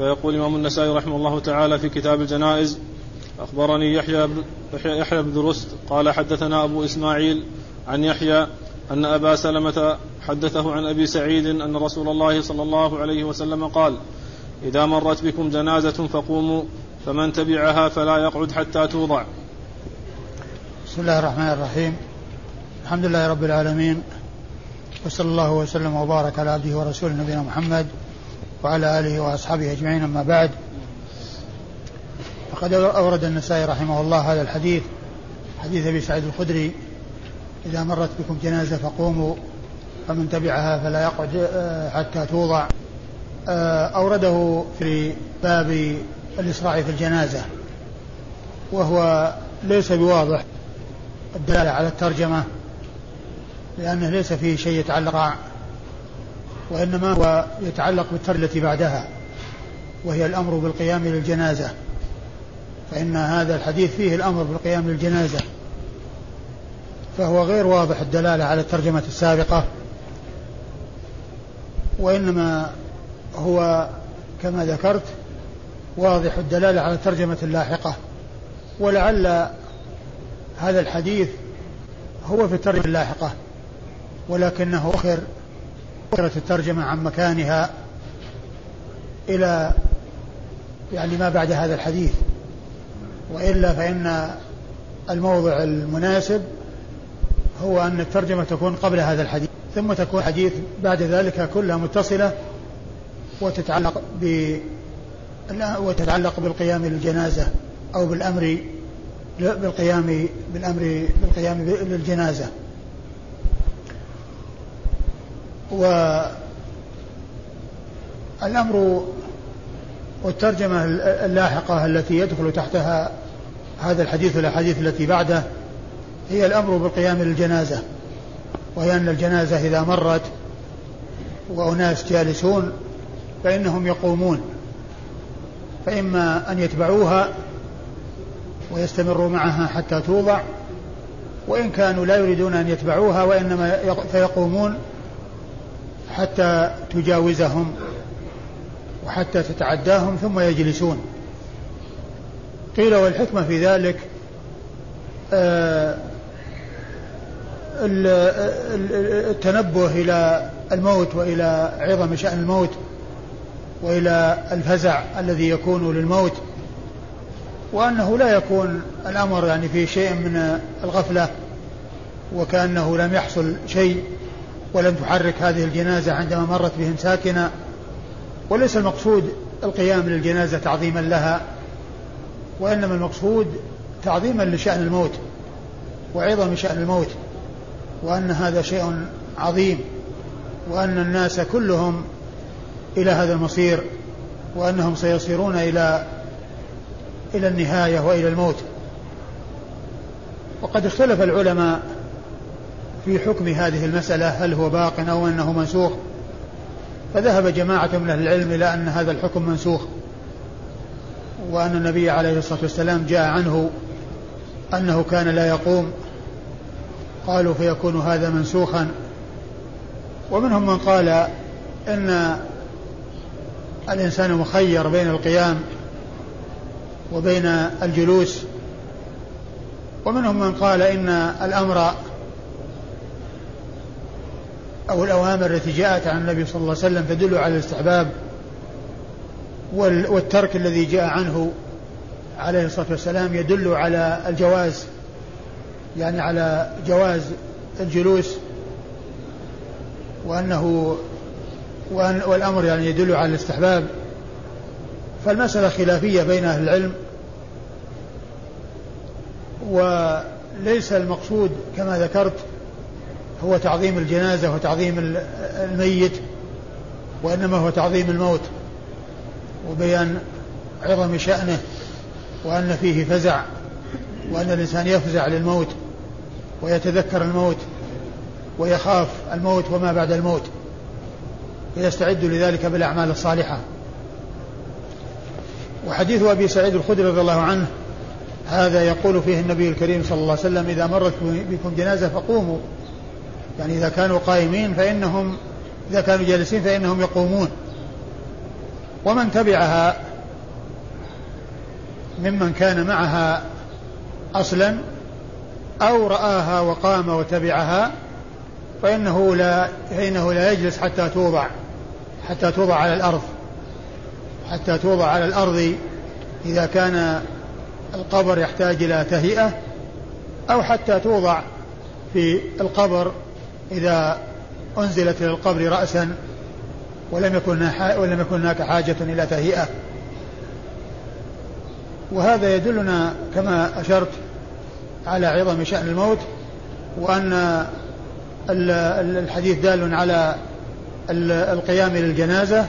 فيقول الإمام النسائي رحمه الله تعالى في كتاب الجنائز أخبرني يحيى يحيى بن رست قال حدثنا أبو إسماعيل عن يحيى أن أبا سلمة حدثه عن أبي سعيد أن رسول الله صلى الله عليه وسلم قال إذا مرت بكم جنازة فقوموا فمن تبعها فلا يقعد حتى توضع. بسم الله الرحمن الرحيم. الحمد لله رب العالمين وصلى الله وسلم وبارك على عبده ورسوله نبينا محمد وعلى آله وأصحابه أجمعين أما بعد. فقد أورد النسائي رحمه الله هذا الحديث حديث أبي سعيد الخدري إذا مرت بكم جنازة فقوموا فمن تبعها فلا يقعد آه، حتى توضع. آه، أورده في باب الإسراع في الجنازة وهو ليس بواضح الدلالة على الترجمة لأنه ليس فيه شيء يتعلق وإنما هو يتعلق بالتر التي بعدها وهي الأمر بالقيام للجنازة. فإن هذا الحديث فيه الأمر بالقيام للجنازة. فهو غير واضح الدلالة على الترجمة السابقة وإنما هو كما ذكرت واضح الدلالة على الترجمة اللاحقة. ولعل هذا الحديث هو في الترجمة اللاحقة ولكنه أخر أخرت الترجمة عن مكانها إلى يعني ما بعد هذا الحديث وإلا فإن الموضع المناسب هو أن الترجمة تكون قبل هذا الحديث ثم تكون حديث بعد ذلك كلها متصلة وتتعلق ب وتتعلق بالقيام للجنازة أو بالأمر بالقيام بالأمر بالقيام للجنازة. والأمر والترجمة اللاحقة التي يدخل تحتها هذا الحديث والأحاديث التي بعده هي الأمر بالقيام للجنازة وهي أن الجنازة إذا مرت وأناس جالسون فإنهم يقومون فإما أن يتبعوها ويستمروا معها حتى توضع وإن كانوا لا يريدون أن يتبعوها وإنما فيقومون حتى تجاوزهم وحتى تتعداهم ثم يجلسون. قيل والحكمة في ذلك آه، التنبه إلى الموت وإلى عظم شأن الموت وإلى الفزع الذي يكون للموت وأنه لا يكون الأمر يعني في شيء من الغفلة وكأنه لم يحصل شيء. ولم تحرك هذه الجنازة عندما مرت بهم ساكنة. وليس المقصود القيام للجنازة تعظيما لها وإنما المقصود تعظيما لشأن الموت وعظم شأن الموت وأن هذا شيء عظيم وأن الناس كلهم إلى هذا المصير وأنهم سيصيرون إلى إلى النهاية وإلى الموت. وقد اختلف العلماء في حكم هذه المسألة هل هو باق أو أنه منسوخ. فذهب جماعة من أهل العلم إلى أن هذا الحكم منسوخ. وأن النبي عليه الصلاة والسلام جاء عنه أنه كان لا يقوم. قالوا فيكون هذا منسوخا. ومنهم من قال إن الإنسان مخير بين القيام وبين الجلوس. ومنهم من قال إن الأمر أو الأوامر التي جاءت عن النبي صلى الله عليه وسلم تدل على الاستحباب والترك الذي جاء عنه عليه الصلاة والسلام يدل على الجواز يعني على جواز الجلوس وأنه وأن والأمر يعني يدل على الاستحباب. فالمسألة خلافية بين أهل العلم وليس المقصود كما ذكرت هو تعظيم الجنازة وتعظيم الميت وإنما هو تعظيم الموت وبيان عظم شأنه وأن فيه فزع وأن الإنسان يفزع للموت ويتذكر الموت ويخاف الموت وما بعد الموت ويستعد لذلك بالأعمال الصالحة. وحديث أبي سعيد الخدري رضي الله عنه هذا يقول فيه النبي الكريم صلى الله عليه وسلم إذا مرت بكم جنازة فقوموا يعني إذا كانوا قائمين فإنهم إذا كانوا جالسين فإنهم يقومون. ومن تبعها ممن كان معها أصلا أو رآها وقام وتبعها فإنه لا فإنه لا يجلس حتى توضع حتى توضع على الأرض. حتى توضع على الأرض إذا كان القبر يحتاج إلى تهيئة أو حتى توضع في القبر إذا أنزلت إلى القبر رأسا ولم يكن ولم يكن هناك حاجة إلى تهيئة. وهذا يدلنا كما أشرت على عظم شأن الموت وأن الحديث دال على القيام للجنازة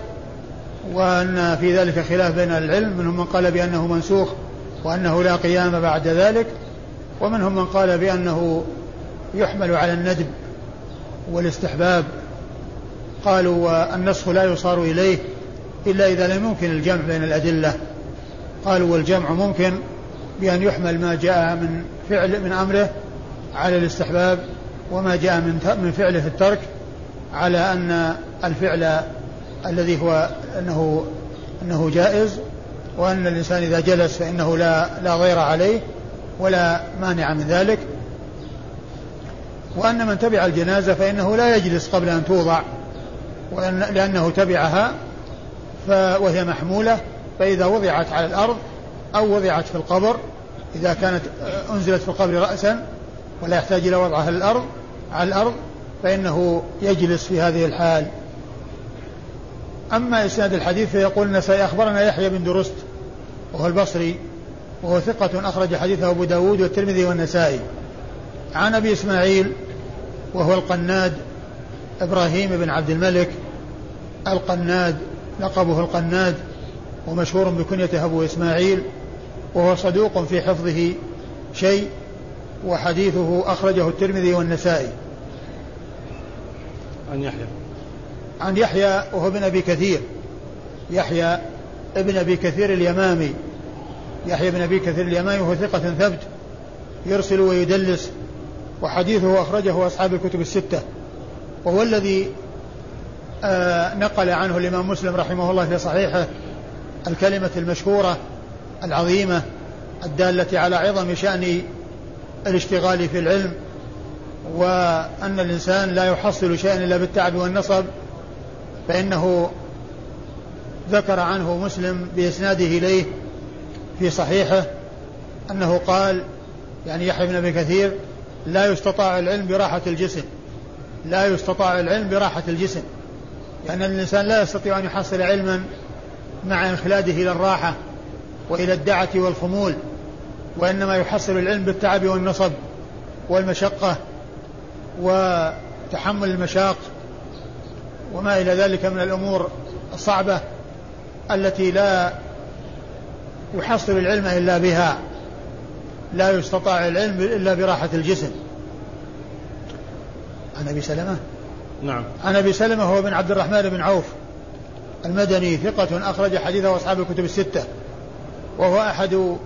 وأن في ذلك خلاف بين العلم. منهم من قال بأنه منسوخ وأنه لا قيام بعد ذلك ومنهم من قال بأنه يحمل على الندب والاستحباب. قالوا والنسخ لا يصار إليه إلا إذا لم يمكن الجمع بين الأدلة. قالوا والجمع ممكن بأن يحمل ما جاء من فعل من أمره على الاستحباب وما جاء من من فعله الترك على أن الفعل الذي هو أنه أنه جائز وأن الإنسان إذا جلس فإنه لا لا ضير عليه ولا مانع من ذلك. وأن من تبع الجنازة فإنه لا يجلس قبل أن توضع. وأن لأنه تبعها وهي محمولة فإذا وضعت على الأرض أو وضعت في القبر إذا كانت أنزلت في القبر رأسا ولا يحتاج إلى وضعها الأرض على الأرض فإنه يجلس في هذه الحال. أما إسناد الحديث فيقول النسائي أخبرنا يحيى بن درست وهو البصري وهو ثقة أخرج حديثه أبو داود والترمذي والنسائي. عن أبي إسماعيل وهو القناد إبراهيم بن عبد الملك. القناد لقبه القناد ومشهور بكنيته أبو إسماعيل وهو صدوق في حفظه شيء وحديثه أخرجه الترمذي والنسائي. عن يحيى. عن يحيى وهو ابن أبي كثير. يحيى ابن أبي كثير اليمامي. يحيى بن أبي كثير اليمامي وهو ثقة ثبت يرسل ويدلس. وحديثه أخرجه أصحاب الكتب الستة. وهو الذي آه نقل عنه الإمام مسلم رحمه الله في صحيحه الكلمة المشهورة العظيمة الدالة على عظم شأن الاشتغال في العلم وأن الإنسان لا يحصل شيئا إلا بالتعب والنصب فإنه ذكر عنه مسلم بإسناده إليه في صحيحه أنه قال يعني يحيى بن أبي كثير لا يستطاع العلم براحة الجسم. لا يستطاع العلم براحة الجسم. لأن الإنسان لا يستطيع أن يحصل علما مع إنخلاده إلى الراحة وإلى الدعة والخمول وإنما يحصل العلم بالتعب والنصب والمشقة وتحمل المشاق وما إلى ذلك من الأمور الصعبة التي لا يحصل العلم إلا بها. لا يستطاع العلم إلا براحة الجسم. عن أبي سلمة؟ نعم. عن أبي سلمة هو بن عبد الرحمن بن عوف المدني ثقة أخرج حديثه أصحاب الكتب الستة وهو أحد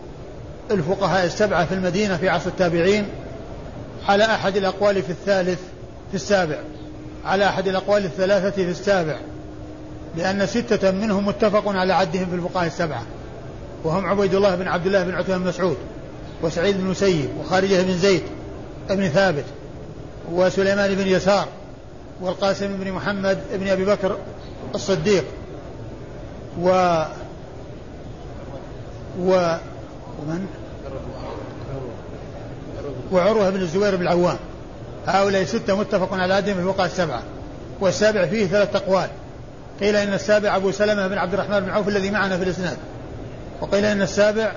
الفقهاء السبعة في المدينة في عصر التابعين على أحد الأقوال في الثالث في السابع على أحد الأقوال الثلاثة في السابع لأن ستة منهم متفق على عدهم في الفقهاء السبعة وهم عبيد الله بن عبد الله بن عثمان بن مسعود. وسعيد بن مسيب وخارجة بن زيد بن ثابت وسليمان بن يسار والقاسم بن محمد بن أبي بكر الصديق. و و ومن؟ وعروة بن الزبير بن العوام. هؤلاء ستة متفق على عدهم في الوقع السبعة. والسابع فيه ثلاث أقوال. قيل إن السابع أبو سلمة بن عبد الرحمن بن عوف الذي معنا في الإسناد. وقيل إن السابع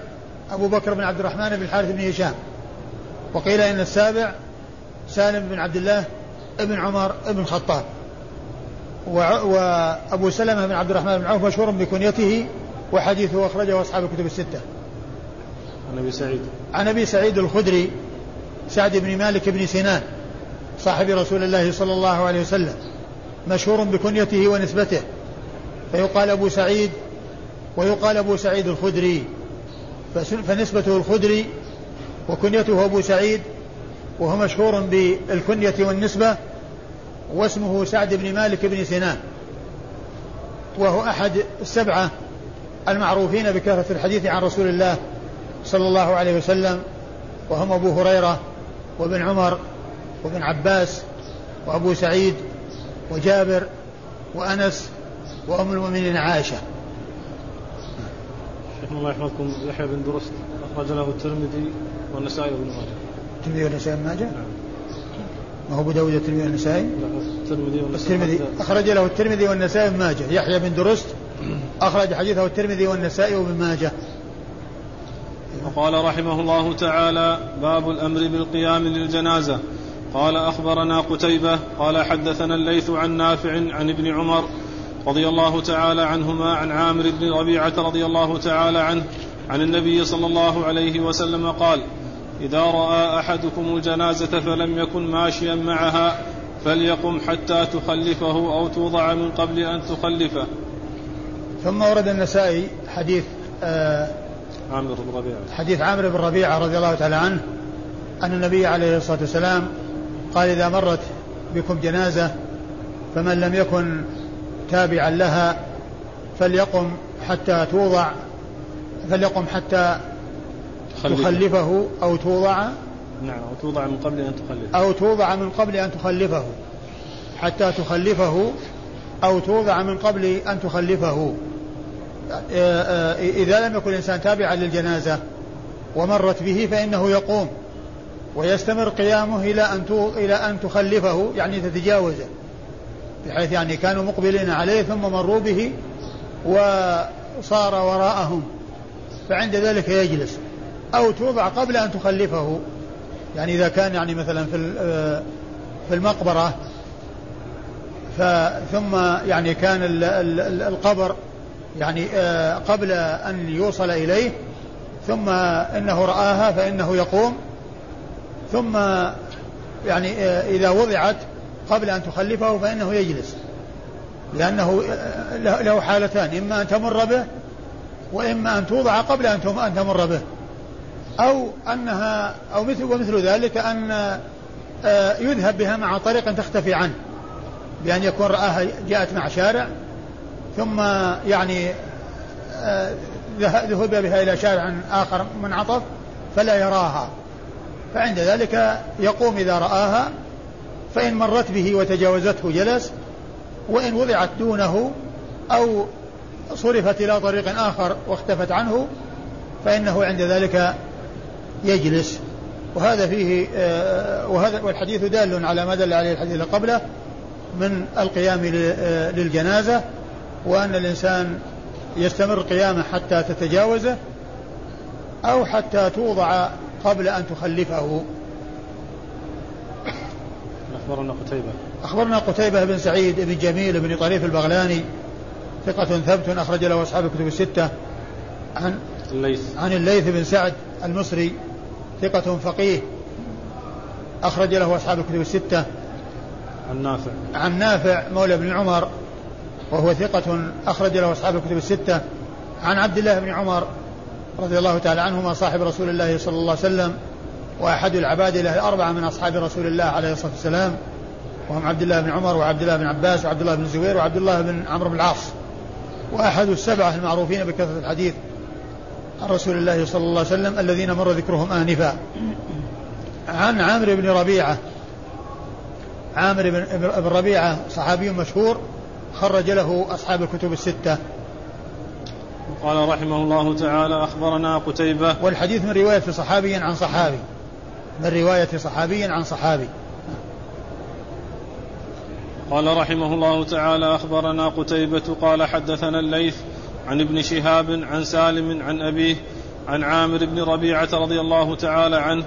أبو بكر بن عبد الرحمن بن الحارث بن هشام. وقيل إن السابع سالم بن عبد الله بن عمر بن الخطاب. وأبو سلمة بن عبد الرحمن بن عوف مشهور بكنيته وحديثه أخرجه أصحاب الكتب الستة. عن أبي سعيد. عن أبي سعيد الخدري سعد بن مالك بن سنان صاحب رسول الله صلى الله عليه وسلم مشهور بكنيته ونسبته. فيقال أبو سعيد ويقال أبو سعيد الخدري. فنسبته الخدري وكنيته أبو سعيد وهو مشهور بالكنية والنسبة واسمه سعد بن مالك بن سنان. وهو أحد السبعة المعروفين بكثرة الحديث عن رسول الله صلى الله عليه وسلم وهم أبو هريرة وابن عمر وابن عباس وأبو سعيد وجابر وأنس وأم المؤمنين عائشة. شيخ الله يحفظكم. يحيى بن درست أخرج له الترمذي والنسائي وابن ماجه. الترمذي والنسائي وابن ماجه؟ نعم. ما هو أبو داود الترمذي والنسائي؟ الترمذي والنسائي. الترمذي. أخرج له الترمذي والنسائي وابن ماجه. يحيى بن درست أخرج حديثه الترمذي والنسائي وابن ماجه. وقال رحمه الله تعالى باب الأمر بالقيام للجنازة. قال أخبرنا قتيبة قال حدثنا الليث عن نافع عن ابن عمر رضي الله تعالى عنهما عن عامر بن ربيعة رضي الله تعالى عنه عن النبي صلى الله عليه وسلم قال إذا رأى أحدكم الجنازة فلم يكن ماشيا معها فليقم حتى تخلفه أو توضع من قبل أن تخلفه. ثم ورد النسائي حديث آه عامر بن ربيعة. حديث عامر بن ربيعة رضي الله تعالى عنه أن النبي عليه الصلاة والسلام قال إذا مرت بكم جنازة فمن لم يكن تابعا لها فليقم حتى توضع فليقم حتى تخلفه. أو توضع نعم أو توضع من قبل أن تخلفه. أو توضع من قبل أن تخلفه حتى تخلفه أو توضع من قبل أن تخلفه. آه، آه، إذا لم يكن الإنسان تابعا للجنازة ومرت به فإنه يقوم ويستمر قيامه إلى أن إلى أن تخلفه يعني تتجاوزه. بحيث يعني كانوا مقبلين عليه ثم مروا به وصار وراءهم. فعند ذلك يجلس. أو توضع قبل أن تخلفه. يعني إذا كان يعني مثلا في آه، في المقبرة. ثم يعني كان القبر يعني آه، قبل أن يوصل إليه. ثم إنه رآها فإنه يقوم. ثم يعني آه، إذا وضعت قبل أن تخلفه فإنه يجلس. لأنه له حالتان إما أن تمر به وإما أن توضع قبل أن تمر به. أو أنها أو مثل ومثل ذلك أن آه، يذهب بها مع طريق تختفي عنه. بأن يكون رآها جاءت مع شارع ثم يعني آه، ذهب بها إلى شارع آخر منعطف فلا يراها. فعند ذلك يقوم إذا رآها فإن مرت به وتجاوزته جلس وإن وضعت دونه أو صرفت إلى طريق آخر واختفت عنه فإنه عند ذلك يجلس. وهذا فيه آه، وهذا والحديث دال على ما دل عليه الحديث قبله من القيام آه، للجنازة وأن الإنسان يستمر قيامه حتى تتجاوزه أو حتى توضع قبل أن تخلفه. أخبرنا قتيبة. أخبرنا قتيبة بن سعيد بن جميل بن طريف البغلاني ثقة ثبت أخرج له أصحاب الكتب الستة. عن الليث. عن الليث بن سعد المصري ثقة فقيه أخرج له أصحاب الكتب الستة. عن نافع. عن نافع مولى بن عمر وهو ثقة أخرج له أصحاب الكتب الستة. عن عبد الله بن عمر رضي الله تعالى عنهما صاحب رسول الله صلى الله عليه وسلم وأحد العباد له الأربعة من أصحاب رسول الله عليه الصلاة والسلام وهم عبد الله بن عمر وعبد الله بن عباس وعبد الله بن الزبير وعبد الله بن عمرو بن العاص. وأحد السبعة المعروفين بكثرة الحديث عن رسول الله صلى الله عليه وسلم الذين مر ذكرهم آنفا. عن عامر بن ربيعة. عامر بن ربيعة صحابي مشهور خرج له أصحاب الكتب الستة. قال رحمه الله تعالى أخبرنا قتيبة. والحديث من رواية صحابي عن صحابي. من رواية صحابي عن صحابي. قال رحمه الله تعالى أخبرنا قتيبة قال حدثنا الليث عن ابن شهاب عن سالم عن أبيه عن عامر بن ربيعة رضي الله تعالى عنه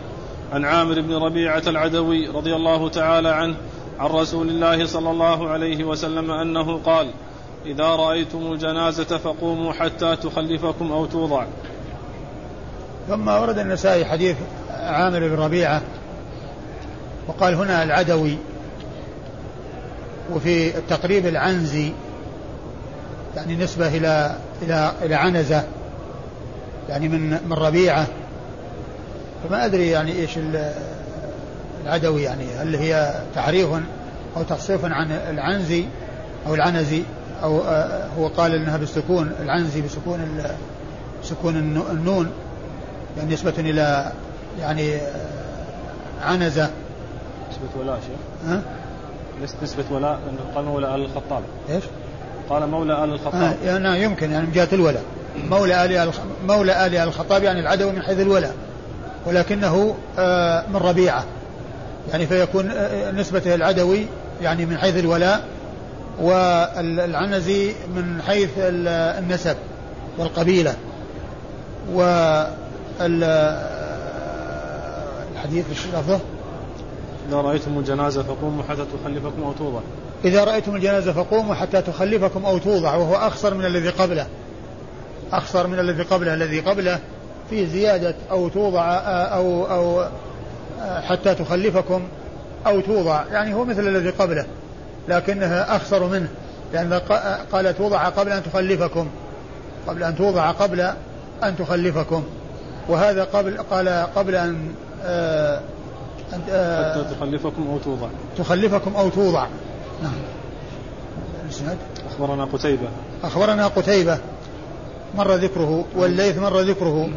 عن عامر بن ربيعة العدوي رضي الله تعالى عنه عن رسول الله صلى الله عليه وسلم أنه قال إذا رأيتم الجنازة فقوموا حتى تخلفكم أو توضع. ثم ورد النسائي حديث عامر بن ربيعة وقال هنا العدوي وفي التقريب العنزي يعني نسبة إلى إلى إلى عنزة يعني من من ربيعة. فما أدري يعني إيش العدوي يعني هل هي تعريف أو تصريف عن العنزي أو العنزي أو هو قال إنها بالسكون العنزي بسكون سكون النون يعني نسبة إلى يعني عنزة نسبة ولاء شيخ. ها؟ نسبة ولاء قال مولى آل الخطاب. إيش؟ قال مولى آل الخطاب. آه يعني يمكن يعني من جهة الولاء. مولى آل مولى آل الخطاب يعني العدو من حيث الولاء. ولكنه آه من ربيعة. يعني فيكون آه، نسبته العدوي يعني من حيث الولاء والعنزي من حيث النسب والقبيلة. والحديث إيش لفظه؟ إذا رأيتم الجنازة فقوموا حتى تخلفكم أو توضع. إذا رأيتم الجنازة فقوموا حتى تخلفكم أو توضع وهو أخصر من الذي قبله. أخصر من الذي قبله الذي قبله فيه زيادة أو توضع أو أو حتى تخلفكم أو توضع. يعني هو مثل الذي قبله لكنها أخصر منه. لأن قال توضع قبل أن تخلفكم قبل أن توضع قبل أن تخلفكم. وهذا قبل قال قبل أن آه آه حتى تخلفكم أو توضع. تخلفكم أو توضع. نعم. أخبرنا قتيبة. أخبرنا قتيبة. مر ذكره والليث مر ذكره.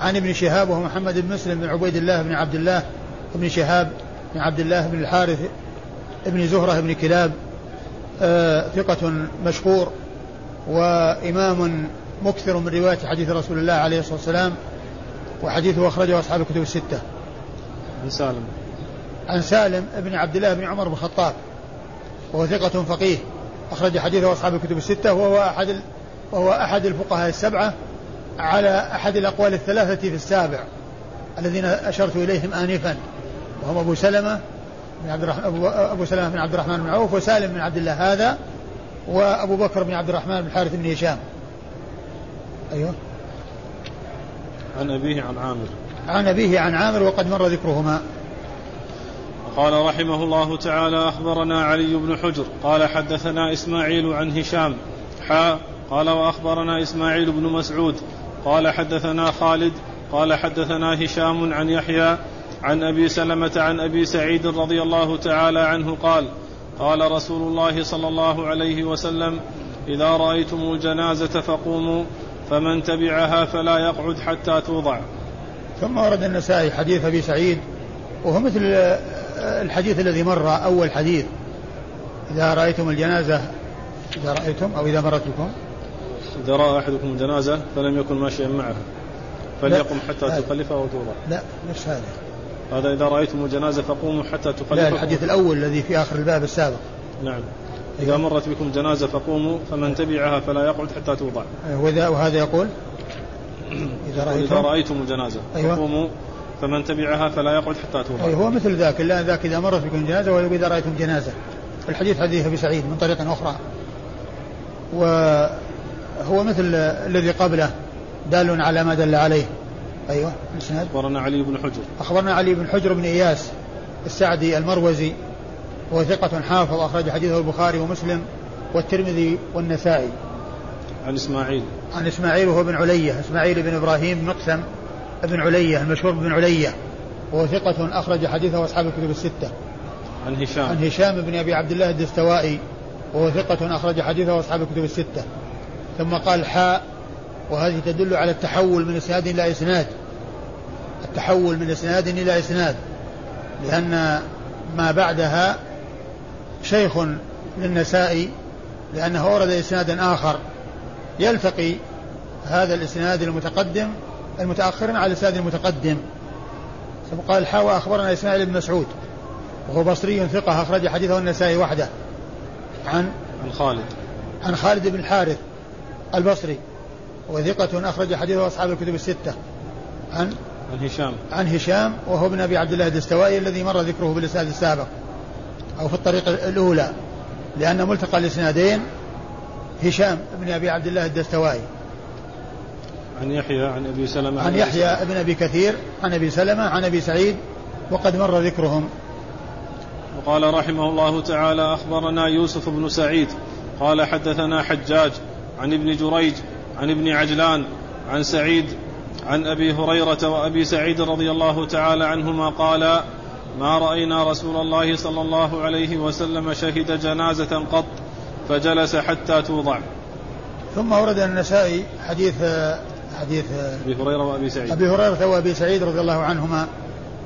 عن ابن شهاب وهو محمد بن مسلم بن عبيد الله بن عبد الله بن شهاب بن عبد الله بن الحارث ابن زهرة بن كلاب. آه ثقة مشهور وإمام مكثر من رواية حديث رسول الله عليه الصلاة والسلام وحديثه أخرجه أصحاب الكتب الستة. عن سالم. عن سالم بن عبد الله بن عمر بن الخطاب وهو ثقة فقيه أخرج حديثه أصحاب الكتب الستة وهو أحد وهو أحد الفقهاء السبعة على أحد الأقوال الثلاثة في السابع الذين أشرت إليهم آنفا وهم أبو سلمة بن عبد الرحمن أبو, أبو سلمة بن عبد الرحمن بن عوف وسالم بن عبد الله هذا وأبو بكر بن عبد الرحمن بن الحارث بن هشام. أيوه. عن أبيه عن عامر. عن أبيه عن عامر وقد مر ذكرهما. قال رحمه الله تعالى أخبرنا علي بن حجر قال حدثنا إسماعيل عن هشام. حا قال وأخبرنا إسماعيل بن مسعود قال حدثنا خالد قال حدثنا هشام عن يحيى عن أبي سلمة عن أبي سعيد رضي الله تعالى عنه قال قال رسول الله صلى الله عليه وسلم إذا رأيتم الجنازة فقوموا فمن تبعها فلا يقعد حتى توضع. ثم ورد النسائي حديث أبي سعيد وهو مثل الحديث الذي مر أول حديث. إذا رأيتم الجنازة إذا رأيتم أو إذا مرت بكم إذا رأى أحدكم الجنازة فلم يكن ماشيا معه فليقم حتى تخلفها أو توضع لا نفس هذا. هذا إذا رأيتم الجنازة فقوموا حتى تخلفها لا الحديث الأول الذي في آخر الباب السابق. نعم. إذا مرت بكم جنازة فقوموا فمن تبعها فلا يقعد حتى توضع. وهذا يقول؟ إذا رأيتم, إذا رأيتم الجنازة أيوة. فقوموا فمن تبعها فلا يقعد حتى توضع أيوة هو مثل ذاك. إلا ذاك إذا مرت بكم جنازة وإذا رأيتم جنازة. الحديث حديث أبي سعيد من طريق أخرى. وهو مثل الذي قبله دال على ما دل عليه. أيوة الإسناد. أخبرنا علي بن حجر. أخبرنا علي بن حجر بن إياس السعدي المروزي وهو ثقة حافظ أخرج حديثه البخاري ومسلم والترمذي والنسائي. عن إسماعيل. عن إسماعيل وهو بن علية. إسماعيل بن إبراهيم مقسم بن علية المشهور بن علية. وهو ثقة أخرج حديثه أصحاب الكتب الستة. عن هشام. عن هشام بن أبي عبد الله الدستوائي. وهو ثقة أخرج حديثه أصحاب الكتب الستة. ثم قال حاء. وهذه تدل على التحول من إسناد إلى إسناد. التحول من إسناد إلى إسناد. لأن ما بعدها شيخ للنسائي. لأنه أورد إسنادا آخر. يلتقي هذا الإسناد المتقدم المتأخر على الإسناد المتقدم. ثم قال حاوى أخبرنا إسماعيل بن مسعود وهو بصري ثقة أخرج حديثه النسائي وحده. عن عن خالد. عن خالد بن الحارث البصري وثقة أخرج حديثه أصحاب الكتب الستة. عن عن هشام. عن هشام وهو ابن أبي عبد الله الدستوائي الذي مر ذكره بالإسناد السابق أو في الطريقة الأولى لأن ملتقى الإسنادين هشام بن أبي عبد الله الدستوائي. عن يحيى عن أبي سلمة عن يحيى بن أبي كثير عن أبي سلمة عن أبي سعيد وقد مر ذكرهم. وقال رحمه الله تعالى أخبرنا يوسف بن سعيد قال حدثنا حجاج عن ابن جريج عن ابن عجلان عن سعيد عن أبي هريرة وأبي سعيد رضي الله تعالى عنهما قالا ما رأينا رسول الله صلى الله عليه وسلم شهد جنازة قط. فجلس حتى توضع. ثم ورد النسائي حديث حديث أبي هريرة وأبي سعيد. أبي هريرة وأبي سعيد رضي الله عنهما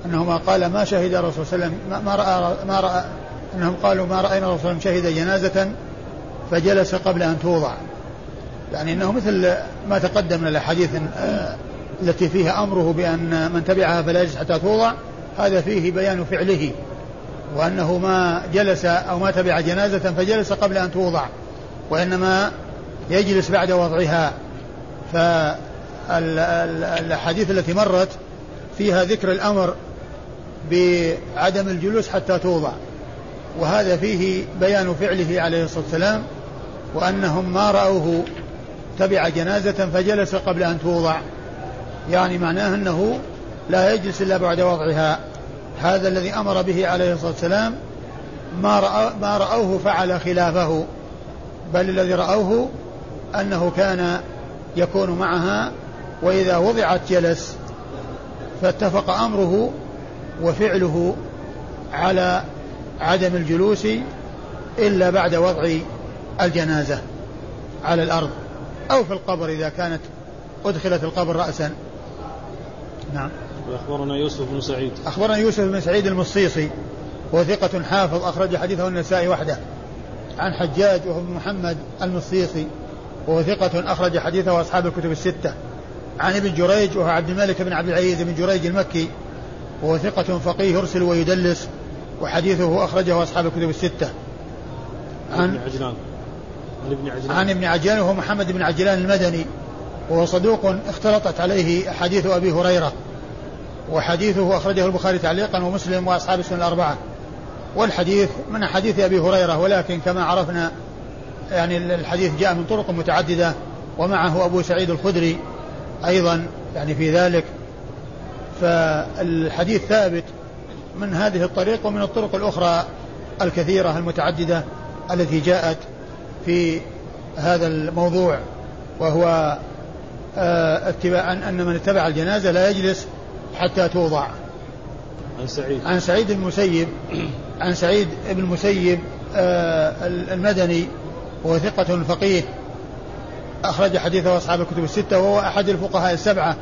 أنهما قال ما شهد الرسول صلى الله عليه وسلم ما رأى ما راى أنهم قالوا ما رأينا الرسول صلى الله عليه وسلم شهد جنازة فجلس قبل أن توضع. يعني إنه مثل ما تقدم من الأحاديث آه، التي فيها أمره بأن من تبعها فلا يجلس حتى توضع هذا فيه بيان فعله. وأنه ما جلس أو ما تبع جنازة فجلس قبل أن توضع وإنما يجلس بعد وضعها. فالاحاديث التي مرت فيها ذكر الأمر بعدم الجلوس حتى توضع وهذا فيه بيان فعله عليه الصلاة والسلام وأنهم ما رأوه تبع جنازة فجلس قبل أن توضع. يعني معناه أنه لا يجلس إلا بعد وضعها. هذا الذي أمر به عليه الصلاة والسلام ما رأى ما رأوه فعل خلافه بل الذي رأوه أنه كان يكون معها وإذا وضعت جلس فاتفق أمره وفعله على عدم الجلوس إلا بعد وضع الجنازة على الأرض أو في القبر إذا كانت أدخلت القبر راسا. نعم. أخبرنا يوسف بن سعيد. أخبرنا يوسف بن سعيد المصيصي هو ثقة حافظ أخرج حديثه النسائي وحده. عن حجاج وهو محمد المصيصي وهو ثقة أخرج حديثه أصحاب الكتب الستة. عن ابن جريج وهو عبد الملك بن عبد العزيز بن جريج المكي وهو ثقة فقيه يرسل ويدلس وحديثه أخرجه أصحاب الكتب الستة. عن عجلان. عن ابن عجلان. عن ابن عجلان وهو محمد بن عجلان المدني وهو صدوق اختلطت عليه حديث أبي هريرة. وحديثه أخرجه البخاري تعليقا ومسلم وأصحاب السنة الأربعة. والحديث من حديث أبي هريرة ولكن كما عرفنا يعني الحديث جاء من طرق متعددة ومعه أبو سعيد الخدري أيضا يعني في ذلك. فالحديث ثابت من هذه الطريق ومن الطرق الأخرى الكثيرة المتعددة التي جاءت في هذا الموضوع وهو آه، اتباع أن من اتبع الجنازة لا يجلس حتى توضع. عن سعيد. عن سعيد المسيب عن سعيد بن المسيب آه، المدني وهو ثقة فقيه. أخرج حديثه أصحاب الكتب الستة وهو أحد الفقهاء السبعة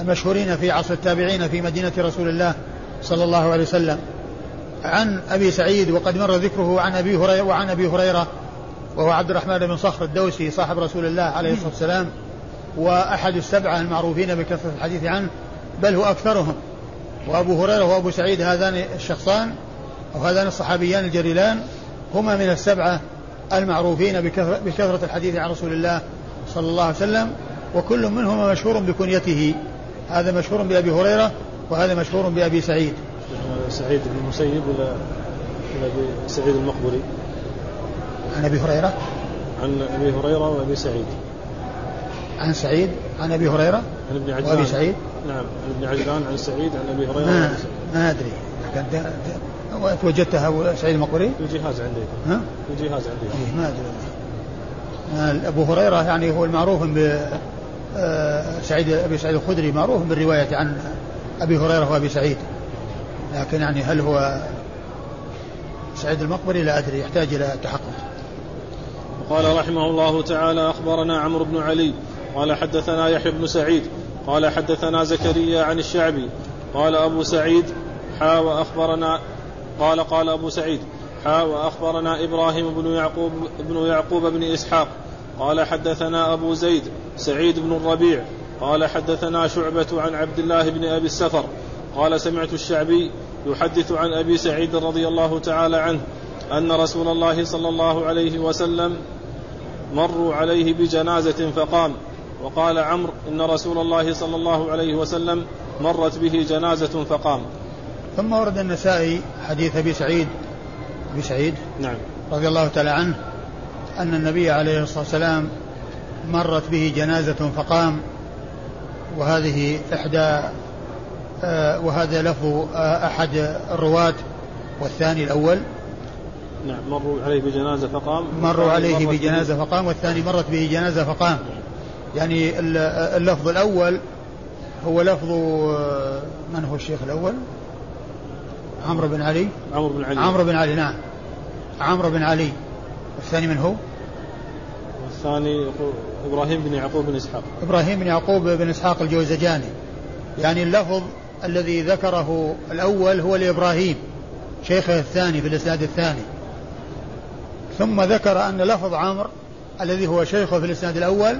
المشهورين في عصر التابعين في مدينة رسول الله صلى الله عليه وسلم. عن أبي سعيد وقد مر ذكره عن أبي هريرة وعن أبي هريرة وهو عبد الرحمن بن صخر الدوسي صاحب رسول الله عليه الصلاة والسلام وأحد السبعة المعروفين بكثرة الحديث عنه. بل هو أكثرهم. وأبو هريرة وأبو سعيد هذان الشخصان أو هذان الصحابيان الجليلان هما من السبعة المعروفين بكثرة, الحديث عن رسول الله صلى الله عليه وسلم وكل منهما مشهور بكنيته. هذا مشهور بأبي هريرة وهذا مشهور بأبي سعيد. سعيد بن المسيب ولا ولا سعيد المقبري. عن أبي هريرة؟ عن أبي هريرة وأبي سعيد. عن سعيد؟ عن أبي هريرة؟ عن ابن عجلان. وأبي سعيد؟ نعم عن ابن عجلان عن سعيد عن أبي هريرة. ما, ما أدري. وجدتها سعيد المقبري؟ في جهاز عندي. ها؟ في جهاز عندي. إيه ما أدري. أبو هريرة يعني هو المعروف ب آه، سعيد أبي سعيد الخدري معروف بالرواية عن أبي هريرة وأبي سعيد. لكن يعني هل هو سعيد المقبري؟ لا أدري. يحتاج إلى تحقق. قال رحمه الله تعالى أخبرنا عمرو بن علي قال حدثنا يحيى بن سعيد قال حدثنا زكريا عن الشعبي قال أبو سعيد حا واخبرنا قال قال أبو سعيد حا وأخبرنا إبراهيم بن يعقوب بن يعقوب بن إسحاق قال حدثنا أبو زيد سعيد بن الربيع قال حدثنا شعبة عن عبد الله بن أبي السفر قال سمعت الشعبي يحدث عن أبي سعيد رضي الله تعالى عنه أن رسول الله صلى الله عليه وسلم مروا عليه بجنازة فقام وقال عمرو إن رسول الله صلى الله عليه وسلم مرت به جنازة فقام. ثم ورد النسائي حديث أبي سعيد أبي سعيد نعم. رضي الله تعالى عنه أن النبي عليه الصلاة والسلام مرت به جنازة فقام وهذه إحدى آه وهذا لفظ آه أحد الرواة والثاني الأول. نعم مروا عليه بجنازة فقام. مروا عليه بجنازة فقام والثاني مرت به جنازة فقام. يعني اللفظ الأول هو لفظ آه، من هو الشيخ الأول؟ عمرو بن علي؟ عمرو بن علي. عمرو بن علي نعم. عمرو بن علي. والثاني من هو؟ والثاني إبراهيم بن يعقوب بن إسحاق. إبراهيم بن يعقوب بن إسحاق الجوزجاني. يعني اللفظ الذي ذكره الأول هو لإبراهيم شيخه الثاني في الإسناد الثاني. ثم ذكر أن لفظ عمرو الذي هو شيخه في الإسناد الأول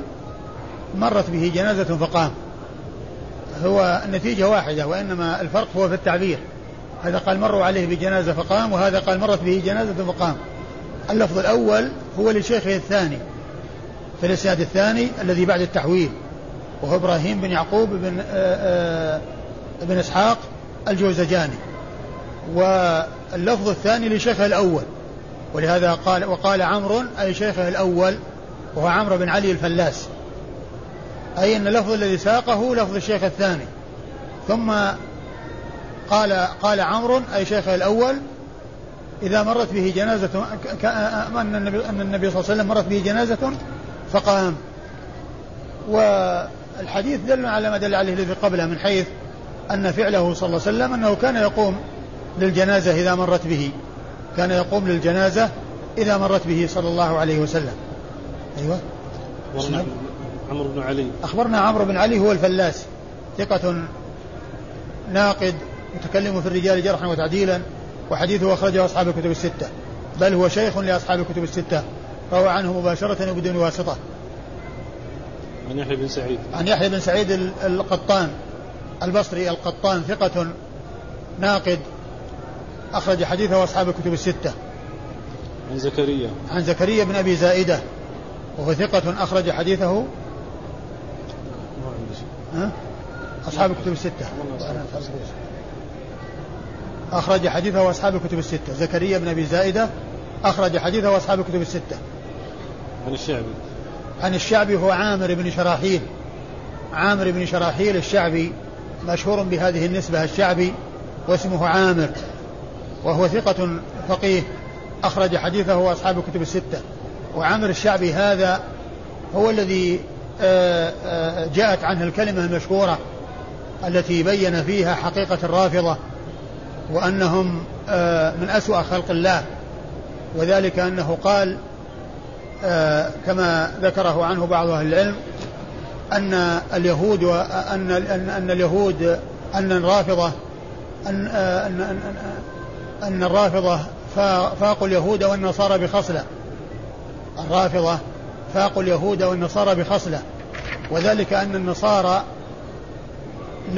مرت به جنازة فقام. هو النتيجة واحدة وإنما الفرق هو في التعبير. هذا قال مروا عليه بجنازة فقام وهذا قال مرت به جنازة فقام. اللفظ الأول هو لشيخه الثاني في الإسناد الثاني الذي بعد التحويل وهو إبراهيم بن يعقوب بن آآ آآ بن إسحاق الجوزجاني. واللفظ الثاني لشيخه الأول ولهذا قال وقال عمرو أي شيخه الأول وهو عمرو بن علي الفلاس. أي أن اللفظ الذي ساقه لفظ الشيخ الثاني. ثم قال قال عمرو أي شيخه الأول إذا مرت به جنازة أن النبي, أن النبي صلى الله عليه وسلم مرت به جنازة فقام. والحديث دل على ما دل عليه الذي قبله من حيث أن فعله صلى الله عليه وسلم أنه كان يقوم للجنازة إذا مرت به. كان يقوم للجنازة إذا مرت به صلى الله عليه وسلم. أيوة. عمرو بن علي. أخبرنا عمرو بن علي هو الفلاس ثقة ناقد متكلم في الرجال جرحا وتعديلا وحديثه أخرجه أصحاب الكتب الستة. بل هو شيخ لأصحاب الكتب الستة. روى عنه مباشرة وبدون واسطة. عن يحيى بن سعيد. عن يحيى بن سعيد القطان البصري القطان ثقة ناقد أخرج حديثه أصحاب الكتب الستة. عن زكريا. عن زكريا بن أبي زائدة وهو ثقة أخرج حديثه ها؟ أصحاب الكتب الستة. أخرج حديثه أصحاب الكتب الستة. زكريا بن أبي زائدة أخرج حديثه أصحاب الكتب الستة. عن الشعبي. عن الشعبي هو عامر بن شراحيل. عامر بن شراحيل الشعبي مشهور بهذه النسبة الشعبي واسمه عامر وهو ثقة فقيه. أخرج حديثه أصحاب الكتب الستة. وعامر الشعبي هذا هو الذي جاءت عنه الكلمة المشهورة التي بين فيها حقيقة الرافضة وأنهم آه، من أسوأ خلق الله وذلك أنه قال كما ذكره عنه بعض أهل العلم أن اليهود وأن أن اليهود أن الرافضة أن أن أن, أن الرافضة فاقوا اليهود والنصارى بخصلة. الرافضة فاقوا اليهود والنصارى بخصلة. وذلك أن النصارى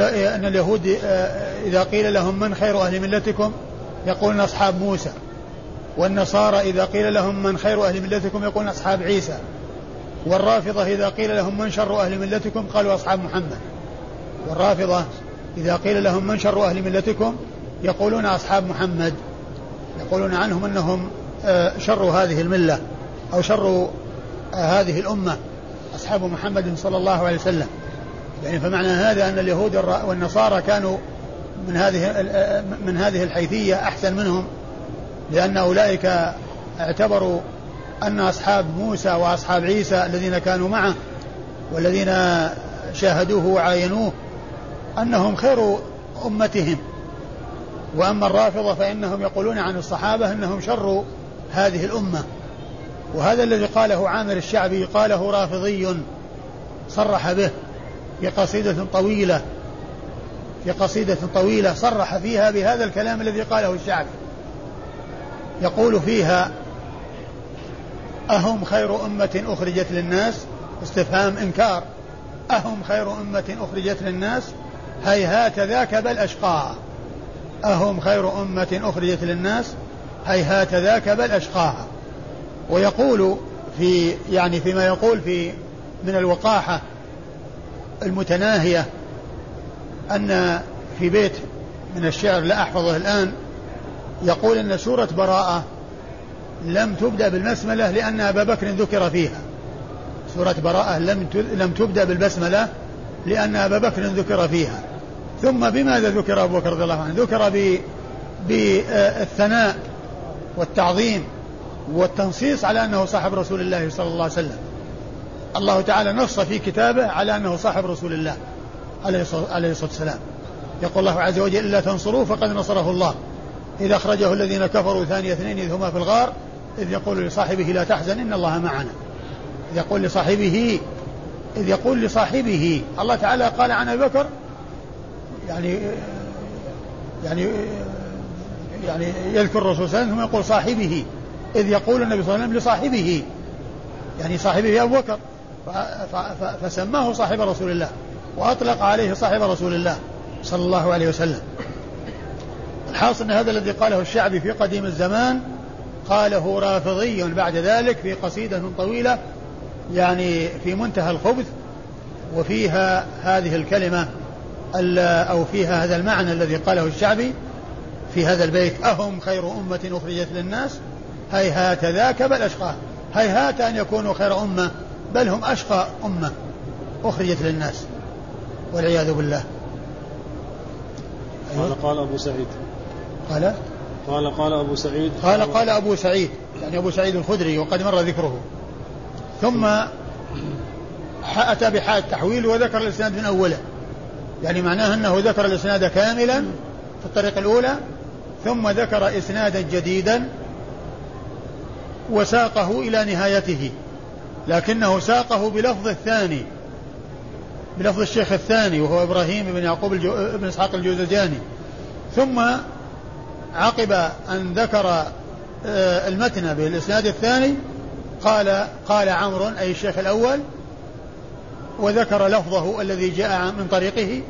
أن اليهود إذا قيل لهم من خير أهل ملتكم يقولون أصحاب موسى. والنصارى إذا قيل لهم من خير أهل ملتكم يقولون أصحاب عيسى. والرافضة إذا قيل لهم من شر أهل ملتكم قالوا أصحاب محمد. والرافضة إذا قيل لهم من شر أهل ملتكم يقولون أصحاب محمد. يقولون عنهم أنهم آه، شر هذه الملة أو شر آه، هذه الأمة أصحاب محمد صلى الله عليه وسلم. يعني فمعنى هذا أن اليهود والنصارى كانوا من هذه من هذه الحيثية أحسن منهم لأن أولئك اعتبروا أن أصحاب موسى وأصحاب عيسى الذين كانوا معه والذين شاهدوه وعاينوه أنهم خير أمتهم. وأما الرافضة فإنهم يقولون عن الصحابة أنهم شر هذه الأمة. وهذا الذي قاله عامر الشعبي قاله رافضي صرح به في قصيدة طويلة في قصيدة طويلة صرح فيها بهذا الكلام الذي قاله الشعبي. يقول فيها أهم خير أمة أخرجت للناس؟ استفهام إنكار. أهم خير أمة أخرجت للناس؟ هيهات ذاك بل أشقاها أهم خير أمة أخرجت للناس؟ هيهات ذاك بل أشقاها ويقول في يعني فيما يقول في من الوقاحة المتناهية أن في بيت من الشعر لا أحفظه الآن يقول أن سورة براءة لم تبدأ بالبسملة لأن أبا بكر ذكر فيها. سورة براءة لم لم تبدأ بالبسملة لأن أبا بكر ذكر فيها. ثم بماذا ذكر أبو بكر رضي الله عنه؟ ذكر بالثناء والتعظيم. والتنصيص على أنه صاحب رسول الله صلى الله عليه وسلم. الله تعالى نص في كتابه على أنه صاحب رسول الله عليه الصلاة والسلام. يقول الله عز وجل إلا تنصروه فقد نصره الله. إذا أخرجه الذين كفروا ثاني اثنين إذ هما في الغار إذ يقول لصاحبه لا تحزن إن الله معنا. إذ يقول لصاحبه إذ يقول لصاحبه. الله تعالى قال عن أبي بكر يعني يعني يعني يذكر الرسول صلى الله عليه وسلم يقول صاحبه. إذ يقول النبي صلى الله عليه وسلم لصاحبه يعني صاحبه أبو بكر فسماه صاحب رسول الله وأطلق عليه صاحب رسول الله صلى الله عليه وسلم. الحاصل أن هذا الذي قاله الشعبي في قديم الزمان قاله رافضي بعد ذلك في قصيدة طويلة يعني في منتهى الخبث وفيها هذه الكلمة أو فيها هذا المعنى الذي قاله الشعبي في هذا البيت أهم خير أمة أخرجت للناس؟ هيهات ذاك بل أشقى هيهات أن يكونوا خير أمة بل هم أشقى أمة. أخرجت للناس والعياذ بالله. قال قال أبو سعيد. قال؟ قال قال أبو سعيد. قال قال أبو سعيد. يعني أبو سعيد الخدري وقد مر ذكره. ثم أتى بحاء التحويل وذكر الإسناد من أوله. يعني معناه أنه ذكر الإسناد كاملا في الطريق الأولى ثم ذكر إسنادا جديدا وساقه إلى نهايته لكنه ساقه بلفظ الثاني بلفظ الشيخ الثاني وهو إبراهيم بن يعقوب الجو... بن إسحاق الجوزجاني. ثم عقب أن ذكر آه، المتن بالإسناد الثاني قال قال عمرو أي الشيخ الأول وذكر لفظه الذي جاء من طريقه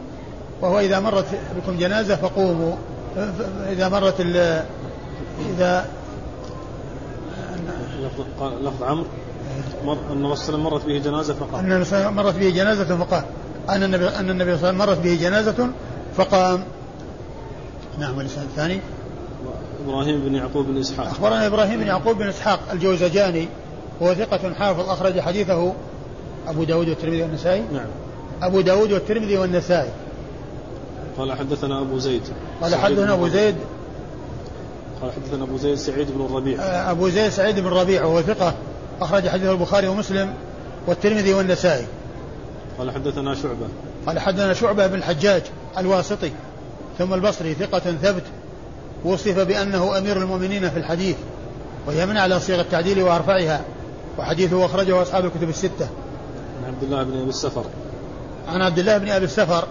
وهو إذا مرت بكم جنازة فقوموا إذا مرت إذا لفظ عمرو. أن الرسول مرت به جنازة فقام أن مرت به جنازة فقام أن النبي أن النبي صلى الله عليه وسلم مرت به جنازة فقام. نعم والإسناد الثاني. إبراهيم بن يعقوب بن إسحاق. أخبرنا إبراهيم بن يعقوب بن إسحاق الجوزجاني هو ثقة حافظ أخرج حديثه أبو داود والترمذي والنسائي. نعم. أبو داود والترمذي والنسائي. قال حدثنا أبو زيد. قال حدثنا أبو زيد. قال حدثنا أبو زيد سعيد بن الربيع. آه، أبو زيد سعيد بن الربيع وهو ثقة أخرج حديث البخاري ومسلم والترمذي والنسائي. قال حدثنا شعبة. قال حدثنا شعبة بن الحجاج الواسطي ثم البصري ثقة ثبت وصف بأنه أمير المؤمنين في الحديث وهي من على صيغ التعديل وأرفعها وحديثه أخرجه أصحاب الكتب الستة. عن عبد الله بن أبي السفر. عن عبد الله بن أبي السفر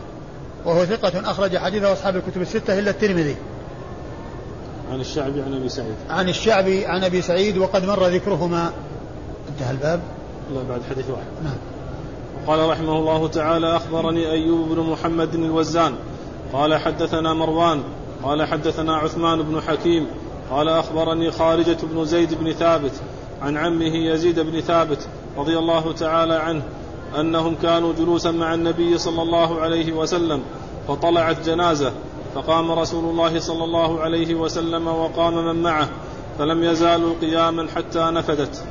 وهو ثقة أخرج حديثه أصحاب الكتب الستة إلا الترمذي. عن الشعبي عن أبي سعيد. عن الشعبي عن أبي سعيد وقد مر ذكرهما. انتهى الباب. لا بعد حديث واحد. نعم. قال رحمه الله تعالى أخبرني أيوب بن محمد الوزان. قال حدثنا مروان. قال حدثنا عثمان بن حكيم. قال أخبرني خارجة بن زيد بن ثابت عن عمه يزيد بن ثابت رضي الله تعالى عنه أنهم كانوا جلوسا مع النبي صلى الله عليه وسلم فطلعت جنازة فقام رسول الله صلى الله عليه وسلم وقام من معه فلم يزالوا قياما حتى نفدت.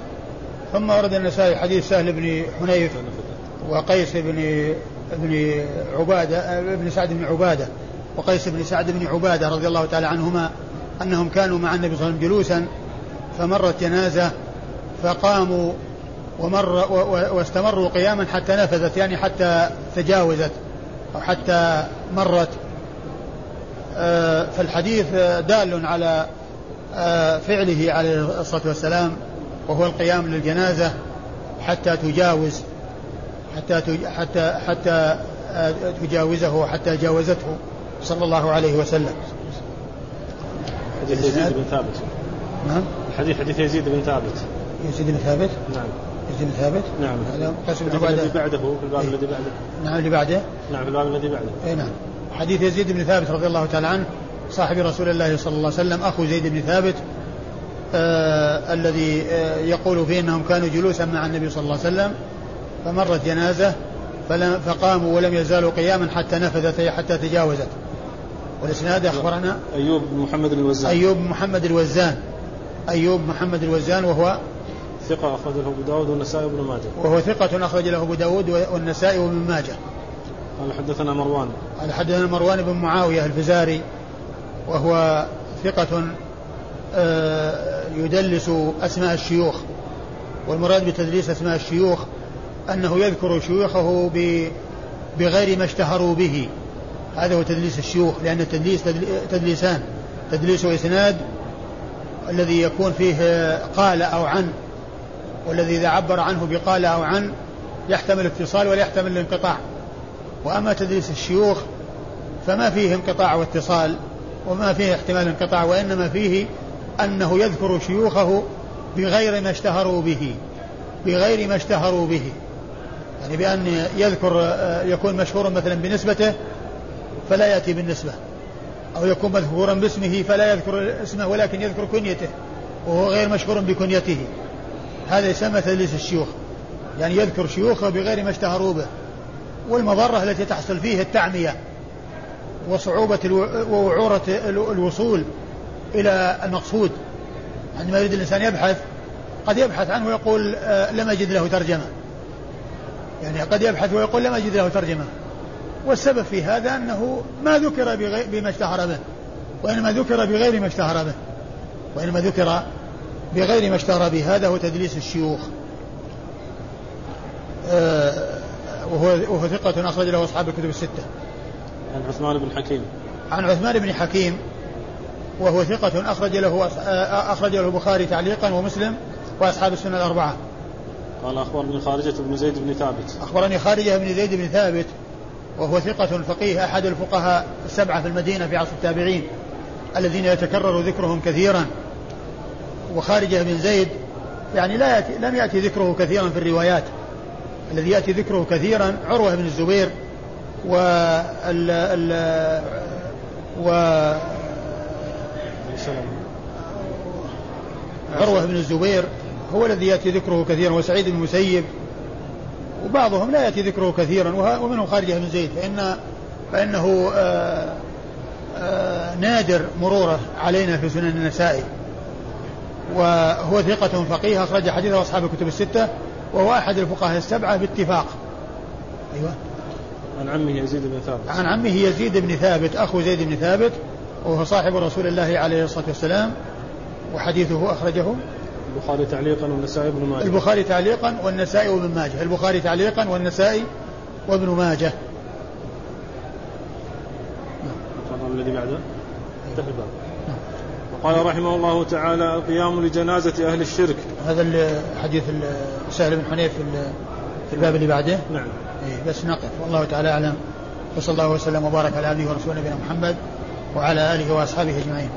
ثم ورد النسائي حديث سهل بن حنيف وقيس بن بن عبادة بن سعد بن عبادة وقيس بن سعد بن عبادة رضي الله تعالى عنهما أنهم كانوا مع النبي صلى الله عليه وسلم جلوسا فمرت جنازة فقاموا ومر واستمروا قياما حتى نفذت يعني حتى تجاوزت أو حتى مرت. فالحديث دال على آه، فعله عليه الصلاة والسلام وهو القيام للجنازة حتى تجاوز حتى حتى حتى آه، تجاوزه وحتى جاوزته صلى الله عليه وسلم. حديث يزيد بن ثابت. نعم. الحديث حديث يزيد بن ثابت. يزيد بن ثابت؟ نعم. يزيد بن ثابت؟ نعم. هذا عبادة. الذي بعده في الباب الذي بعده. نعم اللي بعده؟ نعم في الباب الذي بعده. اي نعم. حديث يزيد بن ثابت رضي الله تعالى عنه صاحب رسول الله صلى الله عليه وسلم أخو زيد بن ثابت آه الذي آه يقول فيه إنهم كانوا جلوسا مع النبي صلى الله عليه وسلم فمرت جنازة فلم فقاموا ولم يزالوا قياما حتى نفذت حتى تجاوزت. والإسناد أخبرنا أيوب بن محمد الوزان. أيوب بن محمد الوزان. أيوب محمد الوزان وهو ثقة أخرج له أبو داود والنسائي وابن ماجه. وهو ثقة أخرج له أبو داود والنسائي وابن ماجه. قال حدثنا مروان. قال حدثنا مروان بن معاوية الفزاري وهو ثقة آه، يدلس أسماء الشيوخ والمراد بتدليس أسماء الشيوخ أنه يذكر شيوخه بغير ما اشتهروا به. هذا هو تدليس الشيوخ لأن التدليس تدليسان تدليس إسناد الذي يكون فيه قال أو عن والذي إذا عبر عنه بقال أو عن يحتمل اتصال ولا يحتمل الانقطاع. وأما تدريس الشيوخ فما فيه انقطاع واتصال وما فيه احتمال انقطاع وإنما فيه أنه يذكر شيوخه بغير ما اشتهروا به بغير ما اشتهروا به. يعني بأن يذكر يكون مشهورا مثلا بنسبته فلا يأتي بالنسبة أو يكون مذكورا باسمه فلا يذكر اسمه ولكن يذكر كنيته وهو غير مشهور بكنيته. هذا يسمى تدليس الشيوخ يعني يذكر شيوخه بغير ما اشتهروا به. والمضرة التي تحصل فيه التعمية وصعوبة ووعورة الوصول إلى المقصود. عندما يريد الإنسان يبحث قد يبحث عنه ويقول آه، لم أجد له ترجمة. يعني قد يبحث ويقول لم أجد له ترجمة. والسبب في هذا أنه ما ذكر بما اشتهر به وإنما ذكر بغير ما اشتهر به. وإنما ذكر بغير ما اشتهر به. هذا هو تدليس الشيوخ. آه، وهو وهو ثقة أخرج له أصحاب الكتب الستة. عن عثمان بن حكيم. عن عثمان بن حكيم وهو ثقة أخرج له أخرج له البخاري تعليقا ومسلم وأصحاب السنة الأربعة. قال أخبرني خارجة بن زيد بن ثابت. أخبرني خارجة بن زيد بن ثابت وهو ثقة فقيه أحد الفقهاء السبعة في المدينة في عصر التابعين الذين يتكرر ذكرهم كثيرا وخارجة بن زيد يعني لا يأتي لم يأتي ذكره كثيرا في الروايات الذي يأتي ذكره كثيرا عروة بن الزبير و ال ال و عروة بن الزبير هو الذي يأتي ذكره كثيرا وسعيد بن المسيب وبعضهم لا يأتي ذكره كثيرا ومنهم خارجة بن زيد فإن فإنه آآ آآ نادر مروره علينا في سنن النسائي. وهو ثقة فقيه أخرج حديثه أصحاب الكتب الستة. وهو أحد الفقهاء السبعة باتفاق. أيوة. عن عمه يزيد بن ثابت. عن عمه يزيد بن ثابت أخو زيد بن ثابت وهو صاحب رسول الله عليه الصلاة والسلام وحديثه أخرجه. البخاري تعليقا والنسائي وابن ماجه. البخاري تعليقا والنسائي وابن ماجه. البخاري تعليقا والنسائي وابن ماجه. الذي بعده. انتهى الباب. وقال رحمه الله تعالى القيام لجنازة أهل الشرك. هذا حديث سهل بن حنيف في الباب اللي بعده. نعم. إيه بس نقف. والله تعالى أعلم. وصلى الله وسلم وبارك على عبده ورسوله نبينا محمد وعلى آله وأصحابه أجمعين.